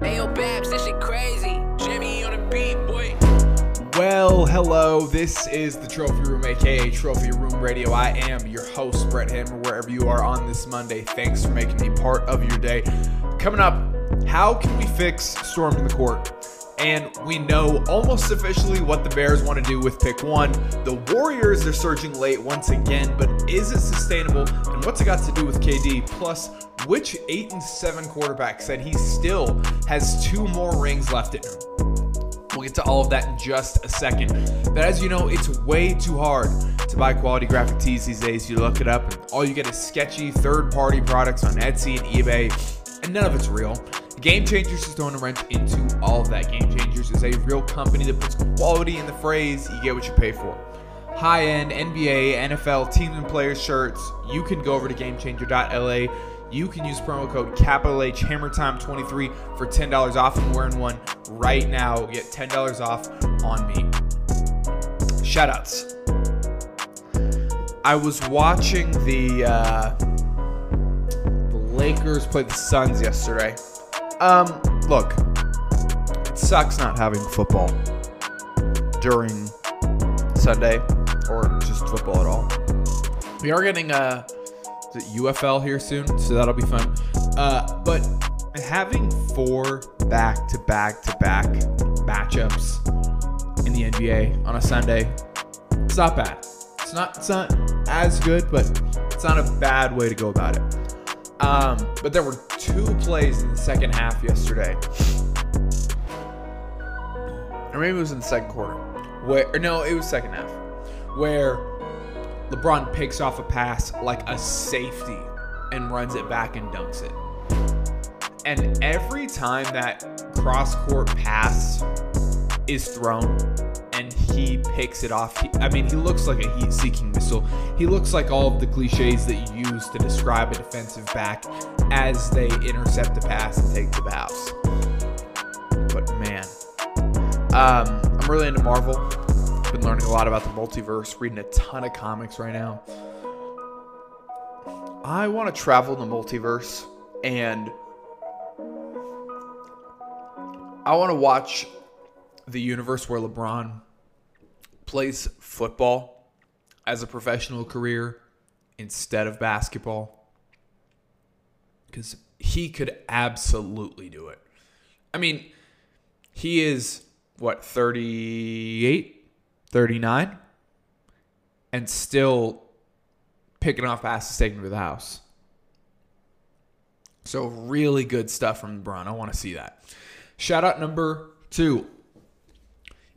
Ayo, Babs, this shit crazy. Jimmy on beat, boy. Well, hello. This is the Trophy Room, aka Trophy Room Radio. I am your host, Brett Hammer, wherever you are on this Monday. Thanks for making me part of your day. Coming up, how can we fix storming the court? And we know almost officially what the Bears want to do with pick one. The Warriors are surging late once again, but is it sustainable? And what's it got to do with KD? Plus, which 8 and 7 quarterback said he still has two more rings left in him? We'll get to all of that in just a second. But as you know, it's way too hard to buy quality graphic tees these days. You look it up, and all you get is sketchy third party products on Etsy and eBay, and none of it's real. Game Changers is throwing a wrench into all of that. Game Changers is a real company that puts quality in the phrase you get what you pay for. High end NBA, NFL, team and players shirts. You can go over to GameChanger.la. You can use promo code capital H Hammer Time 23 for $10 off. I'm wearing one right now. Get $10 off on me. Shoutouts. I was watching the uh, the Lakers play the Suns yesterday. Um, look, it sucks not having football during Sunday or just football at all. We are getting uh, UFL here soon, so that'll be fun. Uh, but having four back to back to back matchups in the NBA on a Sunday, it's not bad. It's not it's not as good, but it's not a bad way to go about it. Um, but there were two plays in the second half yesterday, or maybe it was in the second quarter. Where no, it was second half, where LeBron picks off a pass like a safety and runs it back and dunks it. And every time that cross court pass is thrown he picks it off, he, I mean, he looks like a heat seeking missile. He looks like all of the cliches that you use to describe a defensive back as they intercept the pass and take the house. But man, um, I'm really into Marvel. Been learning a lot about the multiverse, reading a ton of comics right now. I want to travel the multiverse and I want to watch the universe where LeBron plays football as a professional career instead of basketball because he could absolutely do it. I mean, he is what 38, 39 and still picking off passes taken to the house. So really good stuff from LeBron. I want to see that. Shout out number two.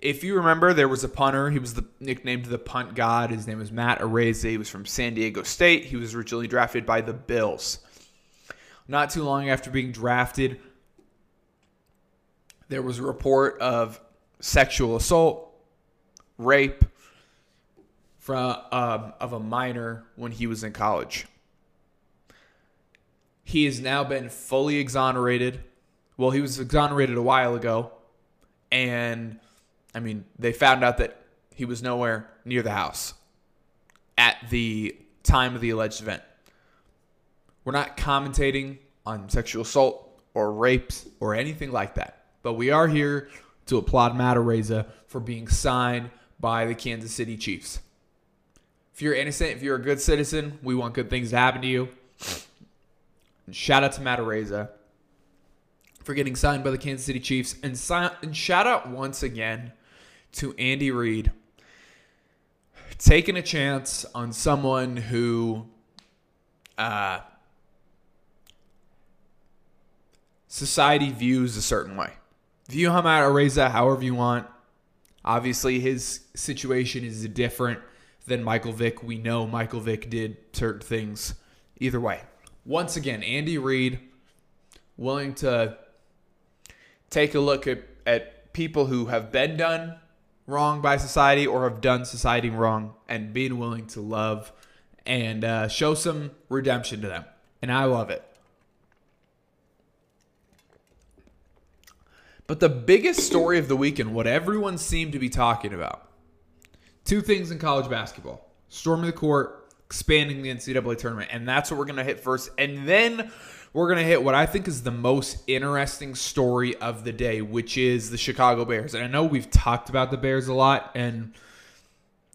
If you remember, there was a punter. He was the nicknamed the punt god. His name was Matt Araiza. He was from San Diego State. He was originally drafted by the Bills. Not too long after being drafted, there was a report of sexual assault, rape from um, of a minor when he was in college. He has now been fully exonerated. Well, he was exonerated a while ago, and I mean, they found out that he was nowhere near the house at the time of the alleged event. We're not commentating on sexual assault or rapes or anything like that, but we are here to applaud Matt Araiza for being signed by the Kansas City Chiefs. If you're innocent, if you're a good citizen, we want good things to happen to you. And shout out to Matt Araiza for getting signed by the Kansas City Chiefs. And, si- and shout out once again to Andy Reid taking a chance on someone who uh, society views a certain way. View him at Araiza however you want. Obviously, his situation is different than Michael Vick. We know Michael Vick did certain things. Either way, once again, Andy Reid willing to take a look at, at people who have been done wrong by society or have done society wrong and being willing to love and uh, show some redemption to them. And I love it. But the biggest story of the weekend, what everyone seemed to be talking about, two things in college basketball storming the court, expanding the NCAA tournament. And that's what we're going to hit first. And then we're going to hit what I think is the most interesting story of the day, which is the Chicago Bears. And I know we've talked about the Bears a lot, and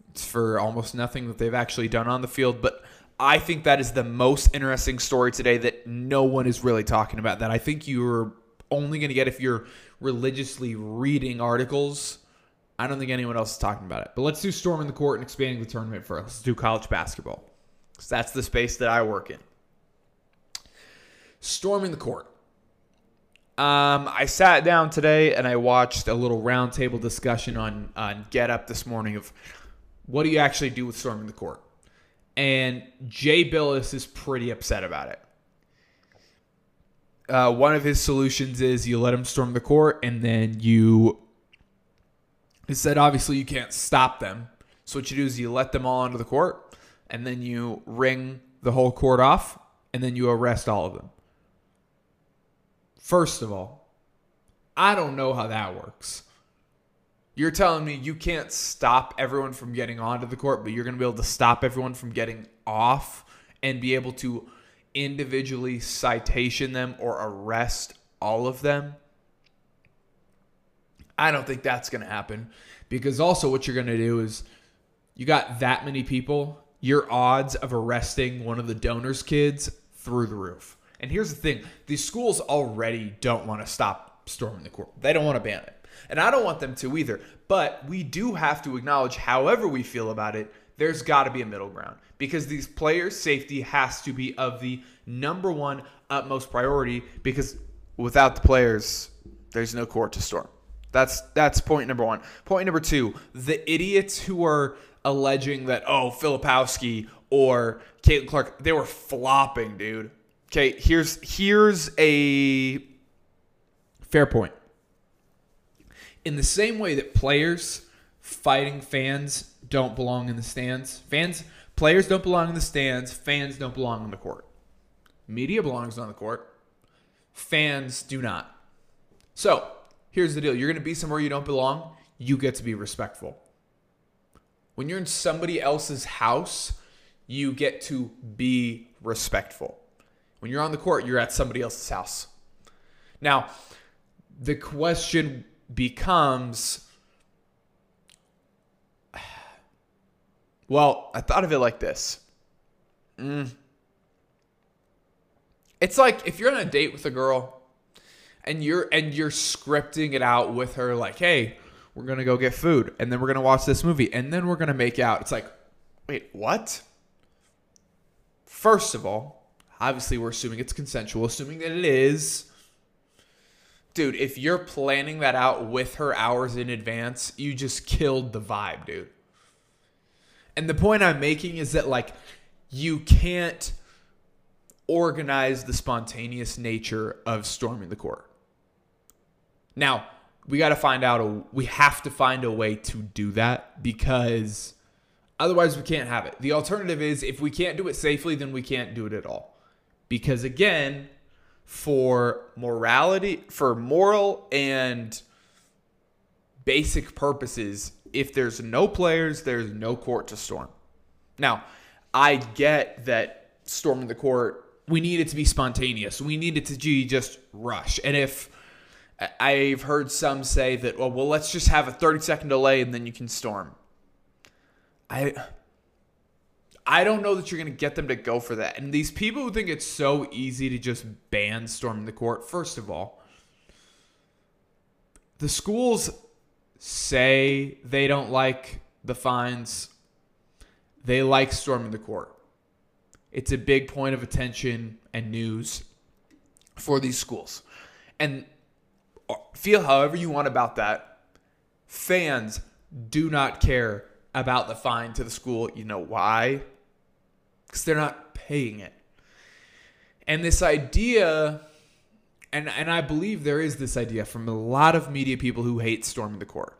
it's for almost nothing that they've actually done on the field, but I think that is the most interesting story today that no one is really talking about. That I think you're only going to get if you're religiously reading articles. I don't think anyone else is talking about it. But let's do storming the court and expanding the tournament first. Let's do college basketball. Because that's the space that I work in. Storming the court. Um, I sat down today and I watched a little roundtable discussion on on Get Up this morning of what do you actually do with storming the court, and Jay Bilas is pretty upset about it. Uh, one of his solutions is you let him storm the court, and then you. He said obviously you can't stop them, so what you do is you let them all onto the court, and then you ring the whole court off, and then you arrest all of them. First of all, I don't know how that works. You're telling me you can't stop everyone from getting onto the court, but you're going to be able to stop everyone from getting off and be able to individually citation them or arrest all of them? I don't think that's going to happen because also what you're going to do is you got that many people, your odds of arresting one of the donors' kids through the roof. And here's the thing these schools already don't want to stop storming the court, they don't want to ban it. And I don't want them to either. But we do have to acknowledge, however we feel about it, there's got to be a middle ground because these players' safety has to be of the number one utmost priority because without the players, there's no court to storm. That's that's point number one. Point number two: the idiots who are alleging that oh Filipowski or Caitlin Clark they were flopping, dude. Okay, here's here's a fair point. In the same way that players fighting fans don't belong in the stands, fans players don't belong in the stands, fans don't belong on the court. Media belongs on the court. Fans do not. So, here's the deal. You're going to be somewhere you don't belong, you get to be respectful. When you're in somebody else's house, you get to be respectful. When you're on the court, you're at somebody else's house. Now, the question becomes well, I thought of it like this. Mm. It's like if you're on a date with a girl and you're and you're scripting it out with her like, "Hey, we're going to go get food and then we're going to watch this movie and then we're going to make out." It's like, "Wait, what?" First of all, obviously we're assuming it's consensual, assuming that it is. Dude, if you're planning that out with her hours in advance, you just killed the vibe, dude. And the point I'm making is that like you can't organize the spontaneous nature of storming the court. Now, we got to find out a we have to find a way to do that because otherwise we can't have it. The alternative is if we can't do it safely then we can't do it at all. Because again, for morality, for moral and basic purposes, if there's no players, there's no court to storm. Now, I get that storming the court we need it to be spontaneous. We need it to be just rush. And if I've heard some say that, well, well, let's just have a 30 second delay and then you can storm. I I don't know that you're going to get them to go for that. And these people who think it's so easy to just ban storming the court, first of all, the schools say they don't like the fines. They like storming the court. It's a big point of attention and news for these schools. And uh, feel however you want about that. Fans do not care about the fine to the school. You know why? Because they're not paying it. And this idea, and, and I believe there is this idea from a lot of media people who hate storming the court.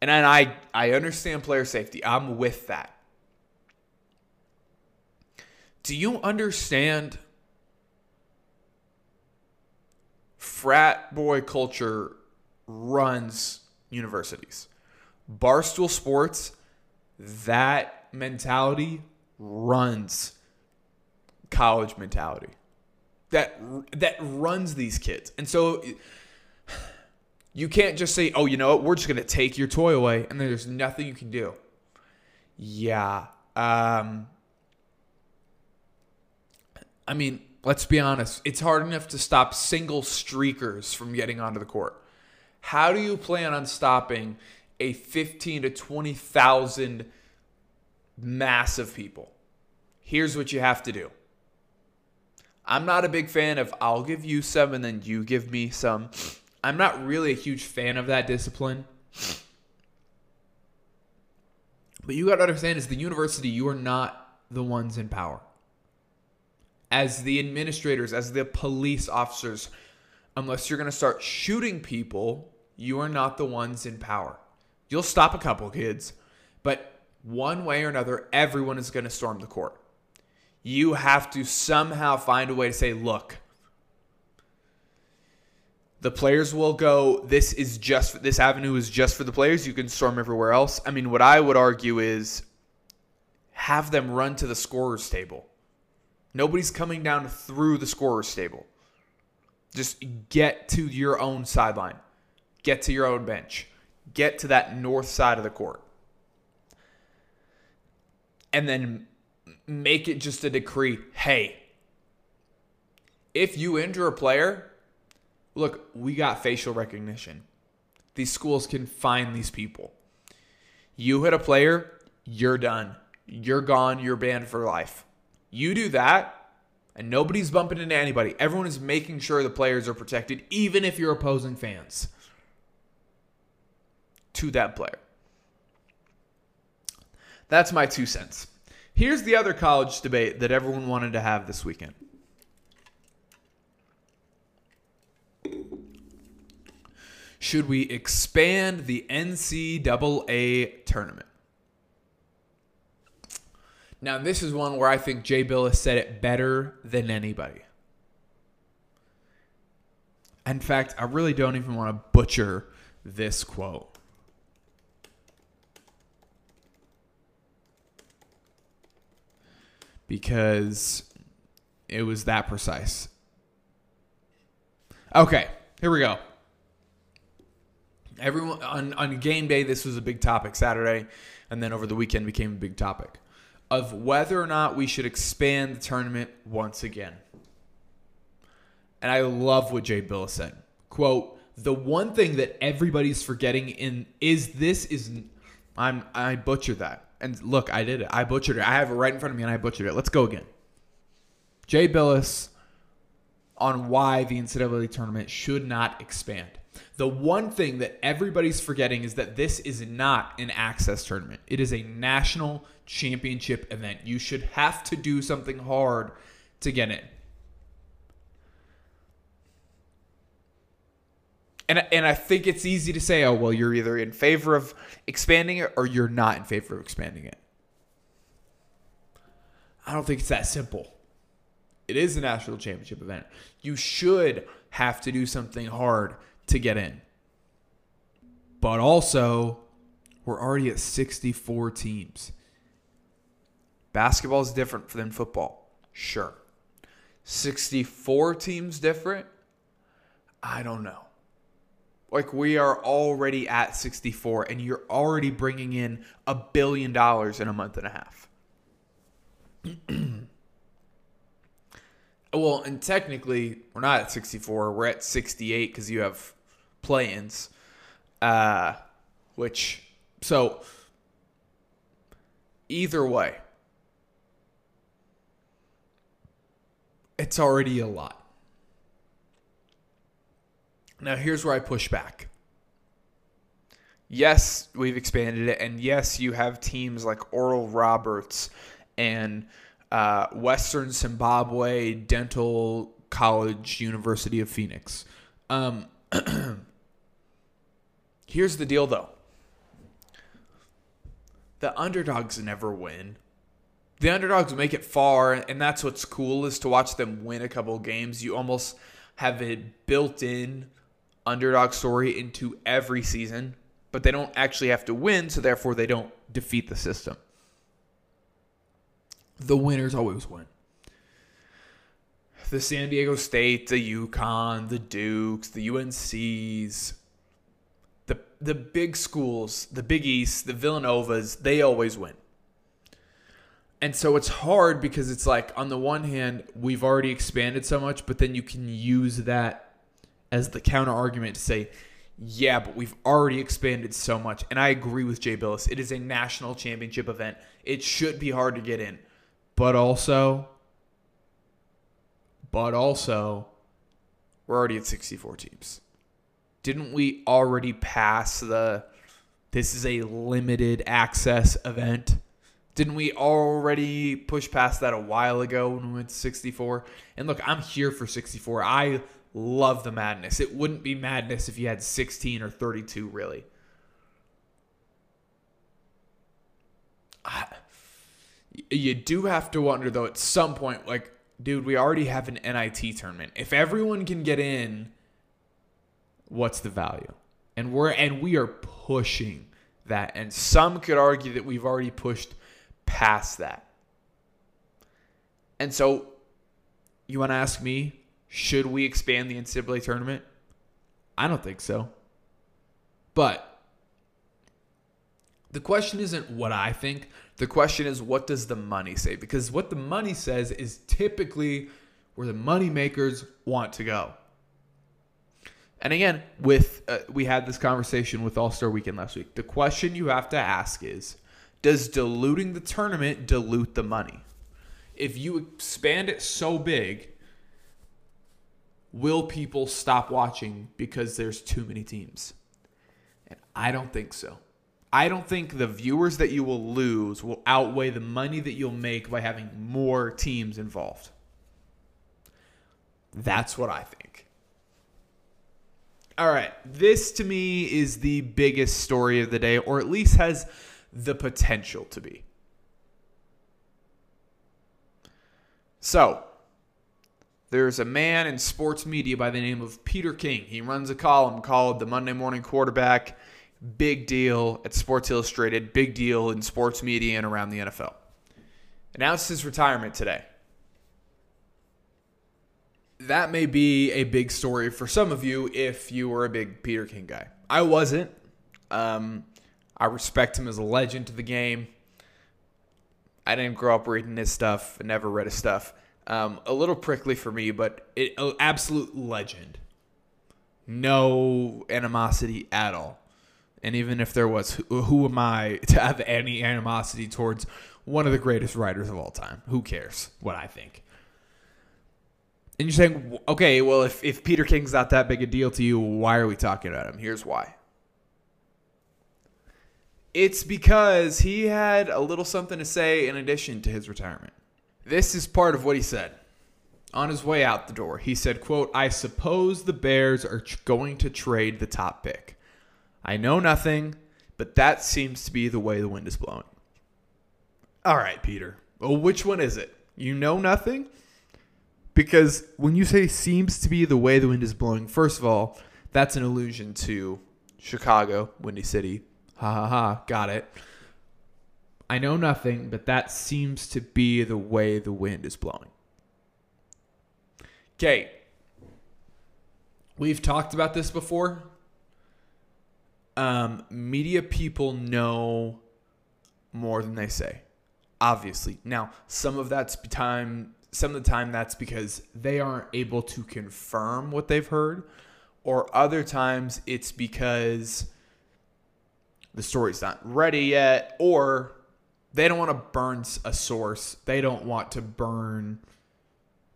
And I, I understand player safety. I'm with that. Do you understand frat boy culture runs universities? Barstool Sports, that mentality runs college mentality that that runs these kids. And so you can't just say, "Oh, you know what? We're just going to take your toy away and there's nothing you can do." Yeah. Um I mean, let's be honest. It's hard enough to stop single streakers from getting onto the court. How do you plan on stopping a 15 to 20,000 mass of people? Here's what you have to do. I'm not a big fan of I'll give you some and then you give me some. I'm not really a huge fan of that discipline. But you got to understand is the university, you are not the ones in power. As the administrators, as the police officers, unless you're going to start shooting people, you are not the ones in power. You'll stop a couple kids, but one way or another, everyone is going to storm the court. You have to somehow find a way to say, look, the players will go. This is just this avenue is just for the players. You can storm everywhere else. I mean what i would argue is have them run to the scorers table. Nobody's coming down through the scorers table. Just get to your own sideline. Get to your own bench get to that north side of the court and then make it just a decree hey if you injure a player look, we got facial recognition. These schools can find these people. You hit a player, you're done. You're gone. You're banned for life. You do that, and nobody's bumping into anybody. Everyone is making sure the players are protected, even if you're opposing fans to that player. That's my two cents. Here's the other college debate that everyone wanted to have this weekend. Should we expand the NCAA tournament? Now, this is one where I think Jay Bilas said it better than anybody. In fact, I really don't even want to butcher this quote. Because it was that precise. Okay, here we go. Everyone on, on game day this was a big topic saturday and then over the weekend became a big topic. Of whether or not we should expand the tournament once again. And i love what jay bilas said. Quote the one thing that everybody's forgetting in is this is i'm i butchered that and look i did it i butchered it i have it right in front of me and i butchered it let's go again jay bilas on why the ncaa tournament should not expand the one thing that everybody's forgetting is that this is not an access tournament. It is a national championship event. You should have to do something hard to get in. And, and I think it's easy to say, oh, well, you're either in favor of expanding it or you're not in favor of expanding it. I don't think it's that simple. It is a national championship event. You should have to do something hard to get in. But also, we're already at 64 teams. Basketball is different than football. Sure. 64 teams different? I don't know. Like we are already at 64 and you're already bringing in a billion dollars in a month and a half. well, and technically we're not at 64. We're at 68 because you have play-ins, uh, which so either way, it's already a lot. Now here's where I push back. Yes, we've expanded it, and yes, you have teams like Oral Roberts and uh, Western Zimbabwe Dental College, University of Phoenix. Um, here's the deal, though the underdogs never win. The underdogs make it far, and that's what's cool is to watch them win a couple games. You almost have it built in underdog story into every season, but they don't actually have to win, so therefore they don't defeat the system the winners always win. the San Diego State, the UConn, the Dukes, the UNCs, the the big schools, the Big East, the Villanovas, they always win. And so it's hard because it's like on the one hand, we've already expanded so much, but then you can use that as the counter argument to say, yeah, but we've already expanded so much. And I agree with Jay Bilas. It is a national championship event. It should be hard to get in. But also, but also, we're already at 64 teams. Didn't we already pass the this is a limited access event? Didn't we already push past that a while ago when we went to 64? And look, I'm here for 64. I love the madness. It wouldn't be madness if you had 16 or 32, really. You do have to wonder, though, at some point, like, dude, we already have an NIT tournament. If everyone can get in, what's the value? And we're and we are pushing that. And some could argue that we've already pushed past that. And so you want to ask me, should we expand the NCAA tournament? I don't think so. But the question isn't what I think. The question is, what does the money say? Because what the money says is typically where the money makers want to go. And again, with uh, we had this conversation with All Star Weekend last week. The question you have to ask is, does diluting the tournament dilute the money? If you expand it so big, will people stop watching because there's too many teams? And I don't think so. I don't think the viewers that you will lose will outweigh the money that you'll make by having more teams involved. That's what I think. All right, this to me is the biggest story of the day, or at least has the potential to be. So, there's a man in sports media by the name of Peter King. He runs a column called The Monday Morning Quarterback. Big deal at Sports Illustrated, big deal in sports media and around the NFL. Announced his retirement today. That may be a big story for some of you if you were a big Peter King guy. I wasn't. Um, I respect him as a legend to the game. I didn't grow up reading his stuff. Never read his stuff. Um, a little prickly for me, but it, absolute legend. No animosity at all. And even if there was, who, who am I to have any animosity towards one of the greatest writers of all time? Who cares what I think? And you're saying, okay, well, if, if Peter King's not that big a deal to you, why are we talking about him? Here's why. It's because he had a little something to say in addition to his retirement. This is part of what he said. On his way out the door, he said, quote, I suppose the Bears are going to trade the top pick. I know nothing, but that seems to be the way the wind is blowing. All right, Peter. Well, which one is it? You know nothing? Because when you say seems to be the way the wind is blowing, first of all, that's an allusion to Chicago, Windy City. Ha ha ha, got it. I know nothing, but that seems to be the way the wind is blowing. Okay. We've talked about this before. Um, media people know more than they say. Obviously. Now, some of that's time some of the time that's because they aren't able to confirm what they've heard, or other times it's because the story's not ready yet, or they don't want to burn a source. They don't want to burn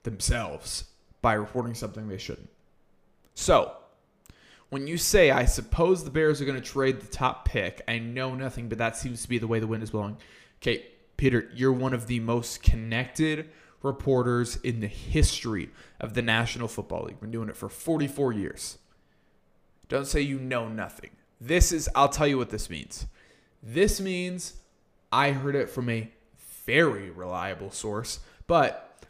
themselves by reporting something they shouldn't. So, when you say, I suppose the Bears are going to trade the top pick, I know nothing, but that seems to be the way the wind is blowing. Okay, Peter, you're one of the most connected reporters in the history of the National Football League. Been doing it for 44 years. Don't say you know nothing. This is, I'll tell you what this means. This means I heard it from a very reliable source, but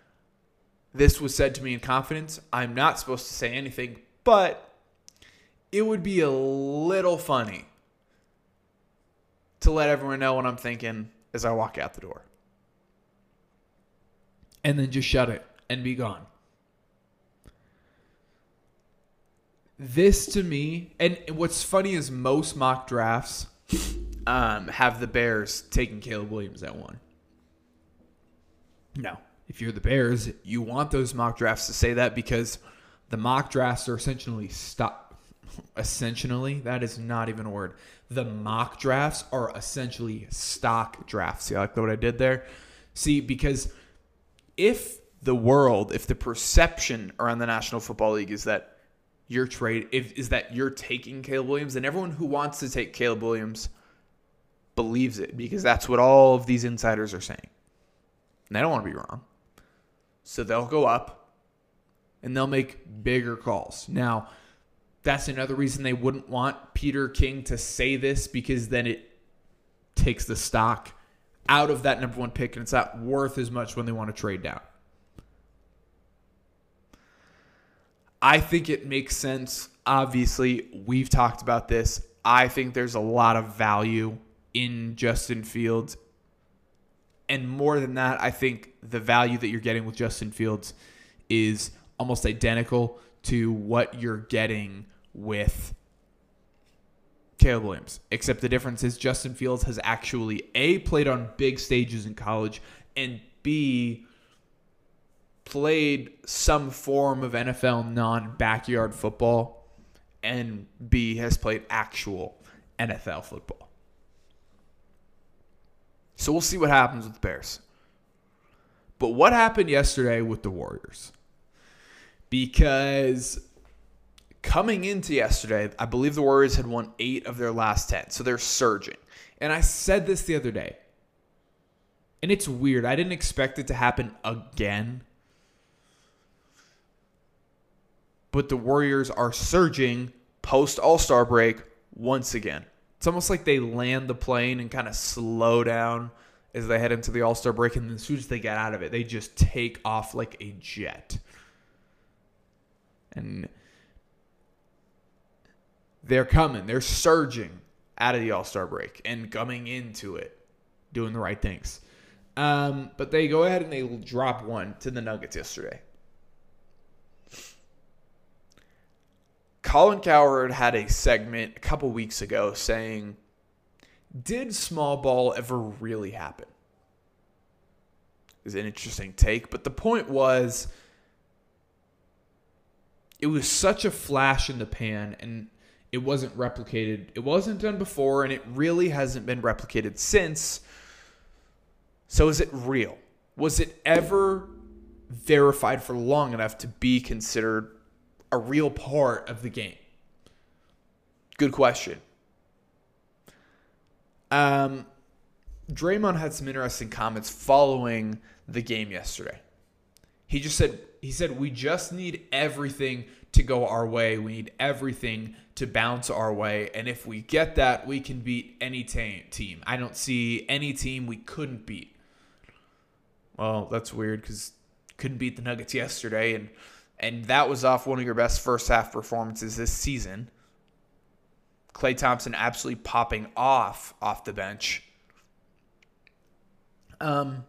this was said to me in confidence. I'm not supposed to say anything, but it would be a little funny to let everyone know what I'm thinking as I walk out the door. And then just shut it and be gone. This to me, and what's funny is most mock drafts um, have the Bears taking Caleb Williams at one. No, if you're the Bears, you want those mock drafts to say that because the mock drafts are essentially stop. Essentially, that is not even a word. The mock drafts are essentially stock drafts. You like what I did there? See, because if the world, if the perception around the National Football League is that you're trade if is that you're taking Caleb Williams, and everyone who wants to take Caleb Williams believes it because that's what all of these insiders are saying. And they don't want to be wrong. So they'll go up and they'll make bigger calls. Now, that's another reason they wouldn't want Peter King to say this because then it takes the stock out of that number one pick and it's not worth as much when they want to trade down. I think it makes sense. Obviously, we've talked about this. I think there's a lot of value in Justin Fields. And more than that, I think the value that you're getting with Justin Fields is almost identical to what you're getting with Caleb Williams. Except the difference is Justin Fields has actually A, played on big stages in college, and B, played some form of NFL non backyard football, and B has played actual NFL football. So we'll see what happens with the Bears. But what happened yesterday with the Warriors? Because coming into yesterday, I believe the Warriors had won eight of their last 10. So they're surging. And I said this the other day. And it's weird. I didn't expect it to happen again but the Warriors are surging post All Star break once again. It's almost like they land the plane and kind of slow down as they head into the All Star break, and as soon as they get out of it, they just take off like a jet. And they're coming, they're surging out of the All Star break and coming into it, doing the right things. Um, but they go ahead and they drop one to the Nuggets yesterday. Colin Cowherd had a segment a couple weeks ago saying, Did small ball ever really happen? Is an interesting take, but the point was it was such a flash in the pan and it wasn't replicated. It wasn't done before and it really hasn't been replicated since. So is it real? Was it ever verified for long enough to be considered a real part of the game? Good question. Um, Draymond had some interesting comments following the game yesterday. He just said he said we just need everything to go our way. We need everything to bounce our way, and if we get that, we can beat any team. I don't see any team we couldn't beat. Well, that's weird because couldn't beat the Nuggets yesterday, and and that was off one of your best first half performances this season. Klay Thompson absolutely popping off off the bench. Um,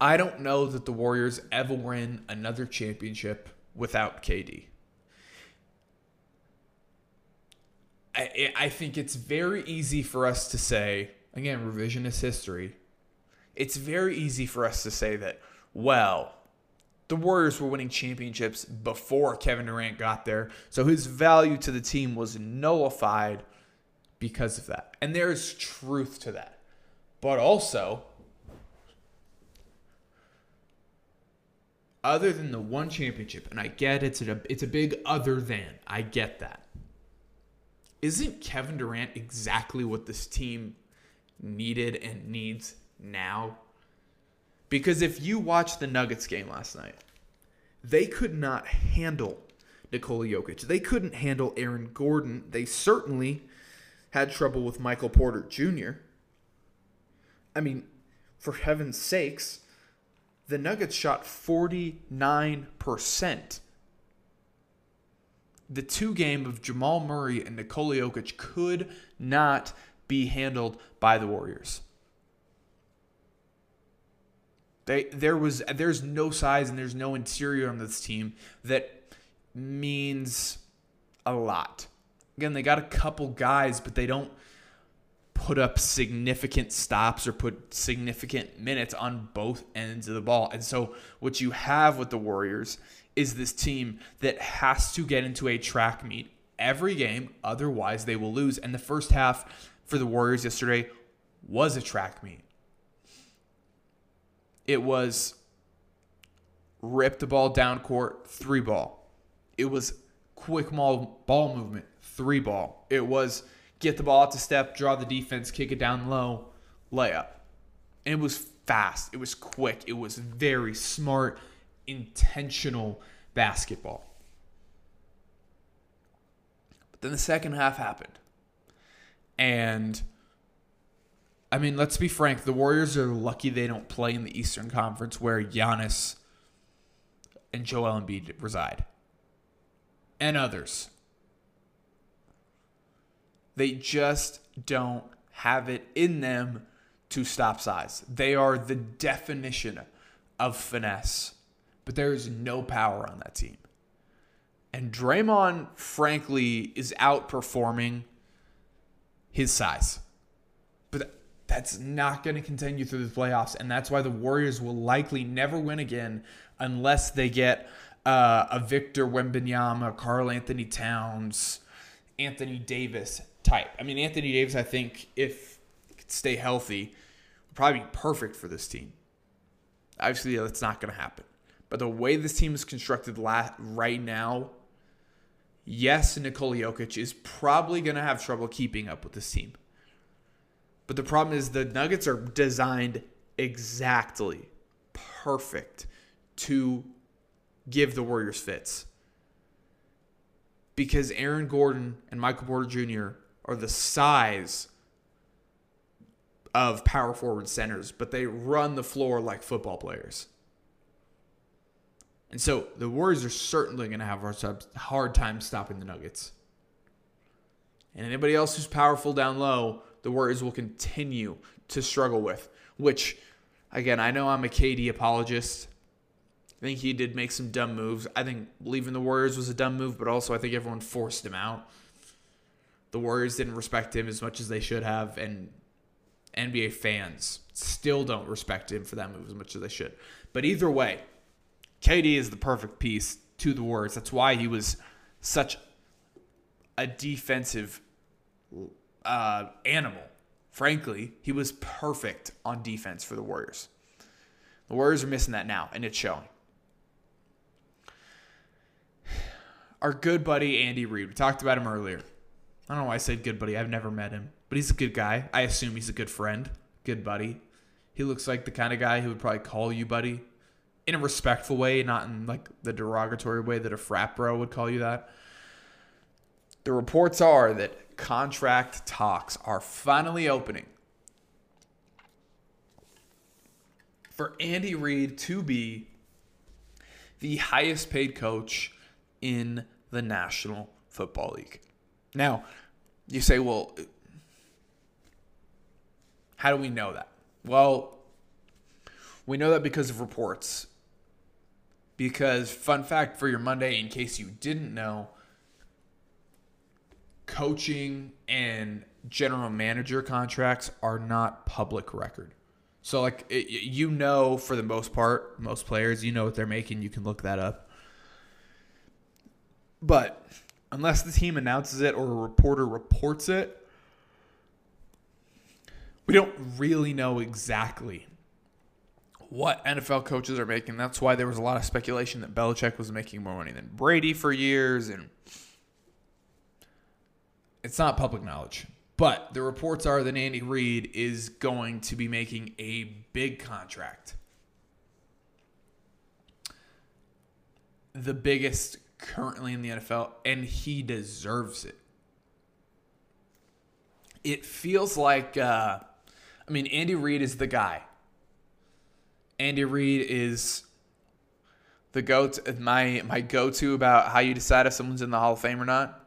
I don't know that the Warriors ever win another championship without KD. I, I think it's very easy for us to say, again, revisionist history. It's very easy for us to say that, well, the Warriors were winning championships before Kevin Durant got there. So his value to the team was nullified because of that. And there is truth to that. But also, other than the one championship, and I get it's a it's a big other than. I get that. Isn't Kevin Durant exactly what this team needed and needs now? Because if you watch the Nuggets game last night, they could not handle Nikola Jokic. They couldn't handle Aaron Gordon. They certainly had trouble with Michael Porter Jr. I mean, for heaven's sakes, the Nuggets shot 49%. The two game of Jamal Murray and Nikola Jokic could not be handled by the Warriors. They there was there's no size and there's no interior on this team that means a lot. Again, they got a couple guys, but they don't put up significant stops or put significant minutes on both ends of the ball. And so, what you have with the Warriors is this team that has to get into a track meet every game, otherwise, they will lose. And the first half for the Warriors yesterday was a track meet. It was rip the ball down court, three ball. It was quick ball, ball movement, three ball. It was get the ball out to step, draw the defense, kick it down low, layup. And it was fast. It was quick. It was very smart, intentional basketball. But then the second half happened. And I mean, let's be frank, the Warriors are lucky they don't play in the Eastern Conference where Giannis and Joel Embiid reside. And others. They just don't have it in them to stop size. They are the definition of finesse, but there is no power on that team. And Draymond, frankly, is outperforming his size. That's not going to continue through the playoffs. And that's why the Warriors will likely never win again unless they get uh, a Victor Wembanyama, Karl-Anthony Towns, Anthony Davis type. I mean, Anthony Davis, I think, if could stay healthy, would probably be perfect for this team. Obviously, that's not going to happen. But the way this team is constructed right now, yes, Nikola Jokic is probably going to have trouble keeping up with this team. But the problem is the Nuggets are designed exactly perfect to give the Warriors fits. Because Aaron Gordon and Michael Porter Jr. are the size of power forward centers, but they run the floor like football players. And so the Warriors are certainly going to have a hard time stopping the Nuggets. And anybody else who's powerful down low, the Warriors will continue to struggle with. Which, again, I know I'm a KD apologist. I think he did make some dumb moves. I think leaving the Warriors was a dumb move, but also I think everyone forced him out. The Warriors didn't respect him as much as they should have, and NBA fans still don't respect him for that move as much as they should. But either way, KD is the perfect piece to the Warriors. That's why he was such a defensive uh, animal. Frankly, he was perfect on defense for the Warriors. The Warriors are missing that now, and it's showing. Our good buddy Andy Reid. We talked about him earlier. I don't know why I said good buddy. I've never met him, but he's a good guy. I assume he's a good friend, good buddy. He looks like the kind of guy who would probably call you buddy in a respectful way, not in like the derogatory way that a frat bro would call you that. The reports are that contract talks are finally opening for Andy Reid to be the highest paid coach in the National Football League. Now, you say, well, how do we know that? Well, we know that because of reports. Because, fun fact for your Monday, in case you didn't know, coaching and general manager contracts are not public record. So, like, it, you know, for the most part, most players, you know what they're making. You can look that up. But unless the team announces it or a reporter reports it, we don't really know exactly what NFL coaches are making. That's why there was a lot of speculation that Belichick was making more money than Brady for years, and it's not public knowledge. But the reports are that Andy Reid is going to be making a big contract. The biggest currently in the NFL, and he deserves it. It feels like, uh, I mean, Andy Reid is the guy. Andy Reid is the go my my go to about how you decide if someone's in the Hall of Fame or not.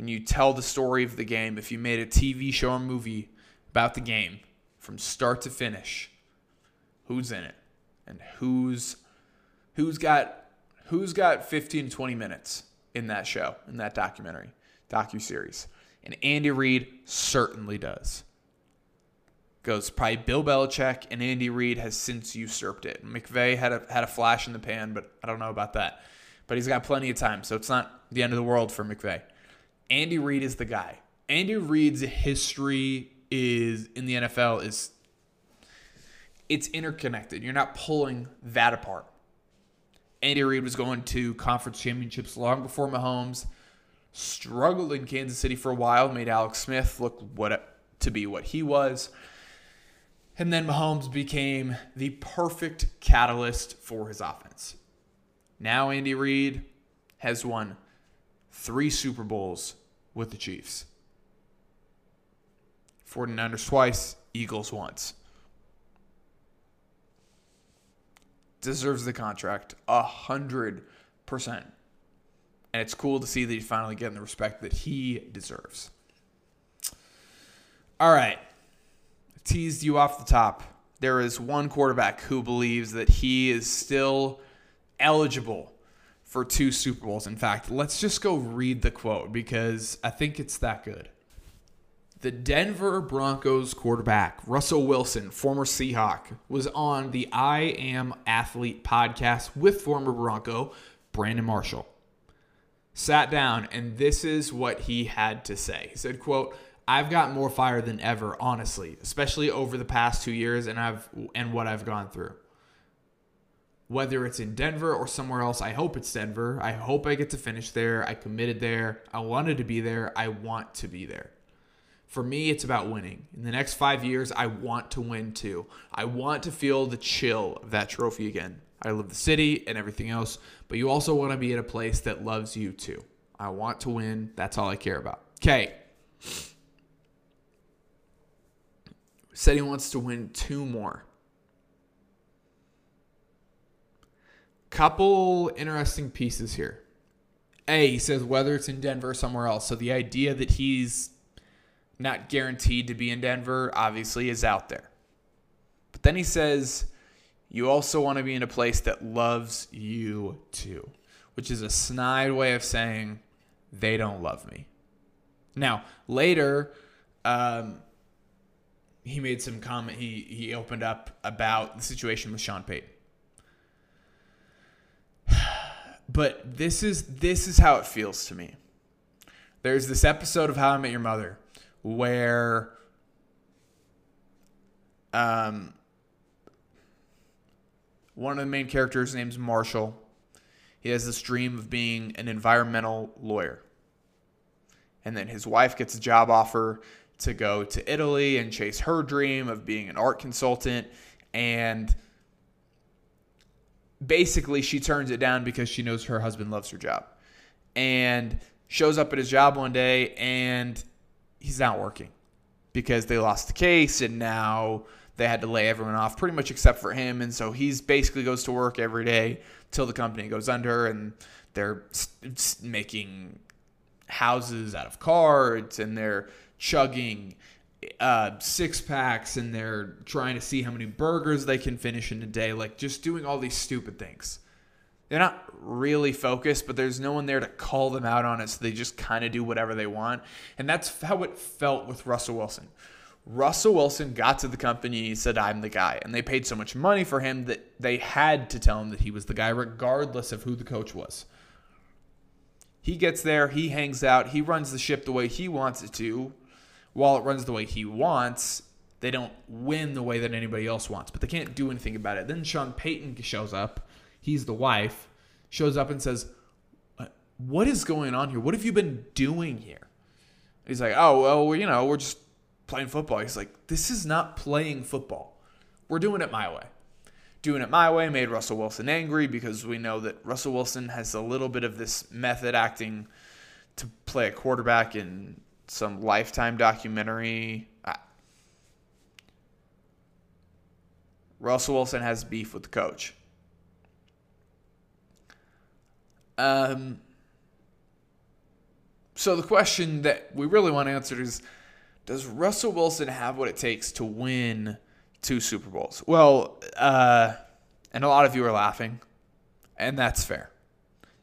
When you tell the story of the game, if you made a TV show or movie about the game from start to finish, who's in it and who's who's got who's got 15 to 20 minutes in that show, in that documentary, docu series, and Andy Reid certainly does. Goes probably Bill Belichick and Andy Reid has since usurped it. McVay had a had a flash in the pan, but I don't know about that. But he's got plenty of time, so it's not the end of the world for McVay. Andy Reid is the guy. Andy Reid's history is in the NFL is it's interconnected. You're not pulling that apart. Andy Reid was going to conference championships long before Mahomes. Struggled in Kansas City for a while, made Alex Smith look what to be what he was. And then Mahomes became the perfect catalyst for his offense. Now Andy Reid has won three Super Bowls with the Chiefs. 49ers twice, Eagles once. Deserves the contract a hundred percent. And it's cool to see that he's finally getting the respect that he deserves. All right. Teased you off the top. There is one quarterback who believes that he is still eligible for two Super Bowls. In fact, let's just go read the quote because I think it's that good. The Denver Broncos quarterback, Russell Wilson, former Seahawk, was on the I Am Athlete podcast with former Bronco, Brandon Marshall. Sat down, and this is what he had to say. He said, quote, I've got more fire than ever, honestly, especially over the past two years and I've and what I've gone through. Whether it's in Denver or somewhere else, I hope it's Denver. I hope I get to finish there. I committed there. I wanted to be there. I want to be there. For me, it's about winning. In the next five years, I want to win too. I want to feel the chill of that trophy again. I love the city and everything else, but you also want to be in a place that loves you too. I want to win. That's all I care about. Okay. Said he wants to win two more. Couple interesting pieces here. A, he says whether it's in Denver or somewhere else. So the idea that he's not guaranteed to be in Denver, obviously, is out there. But then he says, you also want to be in a place that loves you too, which is a snide way of saying they don't love me. Now, later, um, he made some comment. He, he opened up about the situation with Sean Payton. But this is this is how it feels to me. There's this episode of How I Met Your Mother where um, one of the main characters name's Marshall. He has this dream of being an environmental lawyer. And then his wife gets a job offer to go to Italy and chase her dream of being an art consultant. And basically, she turns it down because she knows her husband loves her job. And shows up at his job one day and he's not working because they lost the case and now they had to lay everyone off pretty much except for him and so he's basically goes to work every day till the company goes under and they're making houses out of cards and they're chugging uh, six packs and they're trying to see how many burgers they can finish in a day like just doing all these stupid things they're not really focused, but there's no one there to call them out on it, so they just kind of do whatever they want. And that's how it felt with Russell Wilson. Russell Wilson got to the company and said, I'm the guy. And they paid so much money for him that they had to tell him that he was the guy, regardless of who the coach was. He gets there, he hangs out, he runs the ship the way he wants it to. While it runs the way he wants, they don't win the way that anybody else wants, but they can't do anything about it. Then Sean Payton shows up he's the wife, shows up and says, uh, What is going on here? What have you been doing here? He's like, Oh, well, you know, we're just playing football. He's like, This is not playing football. We're doing it my way. Doing it my way made Russell Wilson angry because we know that Russell Wilson has a little bit of this method acting to play a quarterback in some lifetime documentary. Russell Wilson has beef with the coach. Um, so the question that we really want answered is Does Russell Wilson have what it takes to win two Super Bowls? Well, uh, and a lot of you are laughing, and that's fair.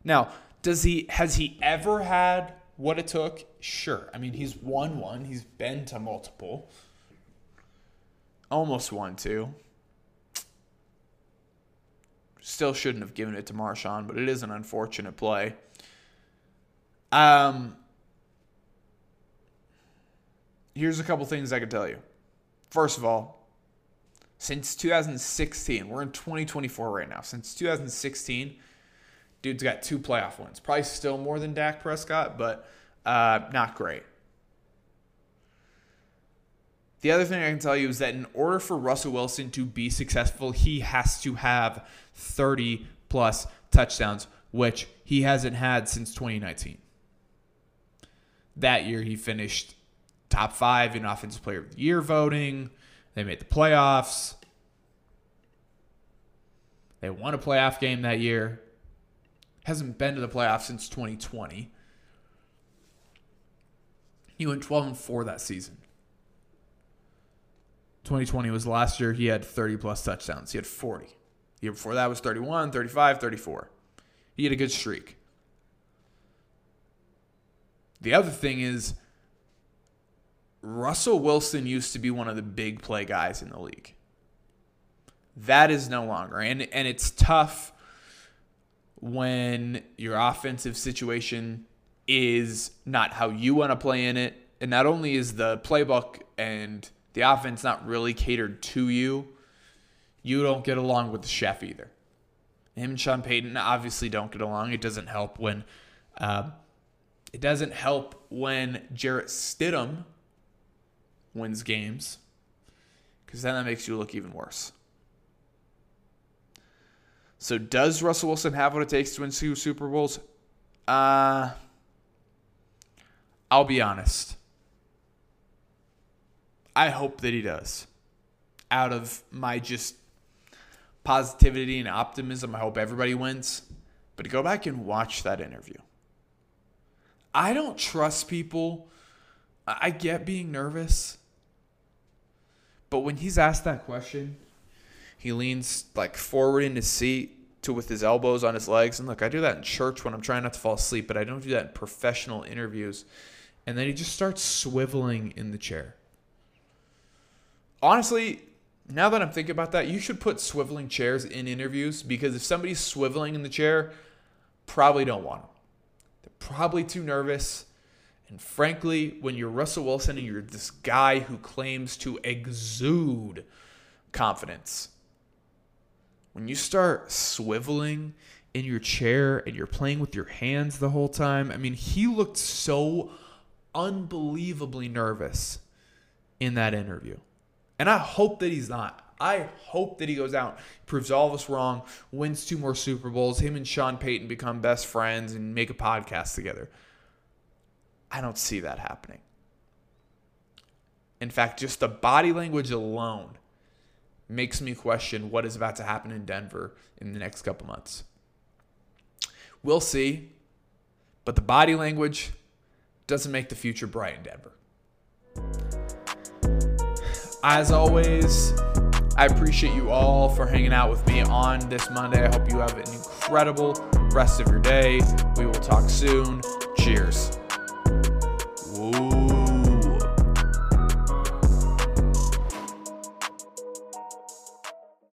Now, Does he has he ever had what it took? Sure. I mean, he's won one. He's been to multiple. Almost won two. Still shouldn't have given it to Marshawn, but it is an unfortunate play. Um, here's a couple things I can tell you. First of all, since 2016, we're in 2024 right now. Since 2016, dude's got two playoff wins. Probably still more than Dak Prescott, but uh, not great. The other thing I can tell you is that in order for Russell Wilson to be successful, he has to have 30 plus touchdowns, which he hasn't had since 2019. That year, he finished top five in Offensive Player of the Year voting. They made the playoffs. They won a playoff game that year. Hasn't been to the playoffs since 2020. He went 12 and 4 that season. 2020 was last year. He had 30 plus touchdowns. He had 40. The year before that was 31, 35, 34. He had a good streak. The other thing is, Russell Wilson used to be one of the big play guys in the league. That is no longer. And and it's tough when your offensive situation is not how you want to play in it. And not only is the playbook and the offense not really catered to you, you don't get along with the chef either. Him and Sean Payton obviously don't get along. It doesn't help when uh, it doesn't help when Jarrett Stidham wins games because then that makes you look even worse. So, does Russell Wilson have what it takes to win two Super Bowls? Uh, I'll be honest. I hope that he does. Out of my just positivity and optimism, I hope everybody wins. But go back and watch that interview. I don't trust people. I get being nervous. But when he's asked that question, he leans like forward in his seat to with his elbows on his legs. And look, I do that in church when I'm trying not to fall asleep, but I don't do that in professional interviews. And then he just starts swiveling in the chair. Honestly, now that I'm thinking about that, you should put swiveling chairs in interviews because if somebody's swiveling in the chair, probably don't want them. They're probably too nervous. And frankly, when you're Russell Wilson and you're this guy who claims to exude confidence, when you start swiveling in your chair and you're playing with your hands the whole time, I mean, he looked so unbelievably nervous in that interview. And I hope that he's not. I hope that he goes out, proves all of us wrong, wins two more Super Bowls, him and Sean Payton become best friends and make a podcast together. I don't see that happening. In fact, just the body language alone makes me question what is about to happen in Denver in the next couple months. We'll see, but the body language doesn't make the future bright in Denver. As always, I appreciate you all for hanging out with me on this Monday. I hope you have an incredible rest of your day. We will talk soon. Cheers.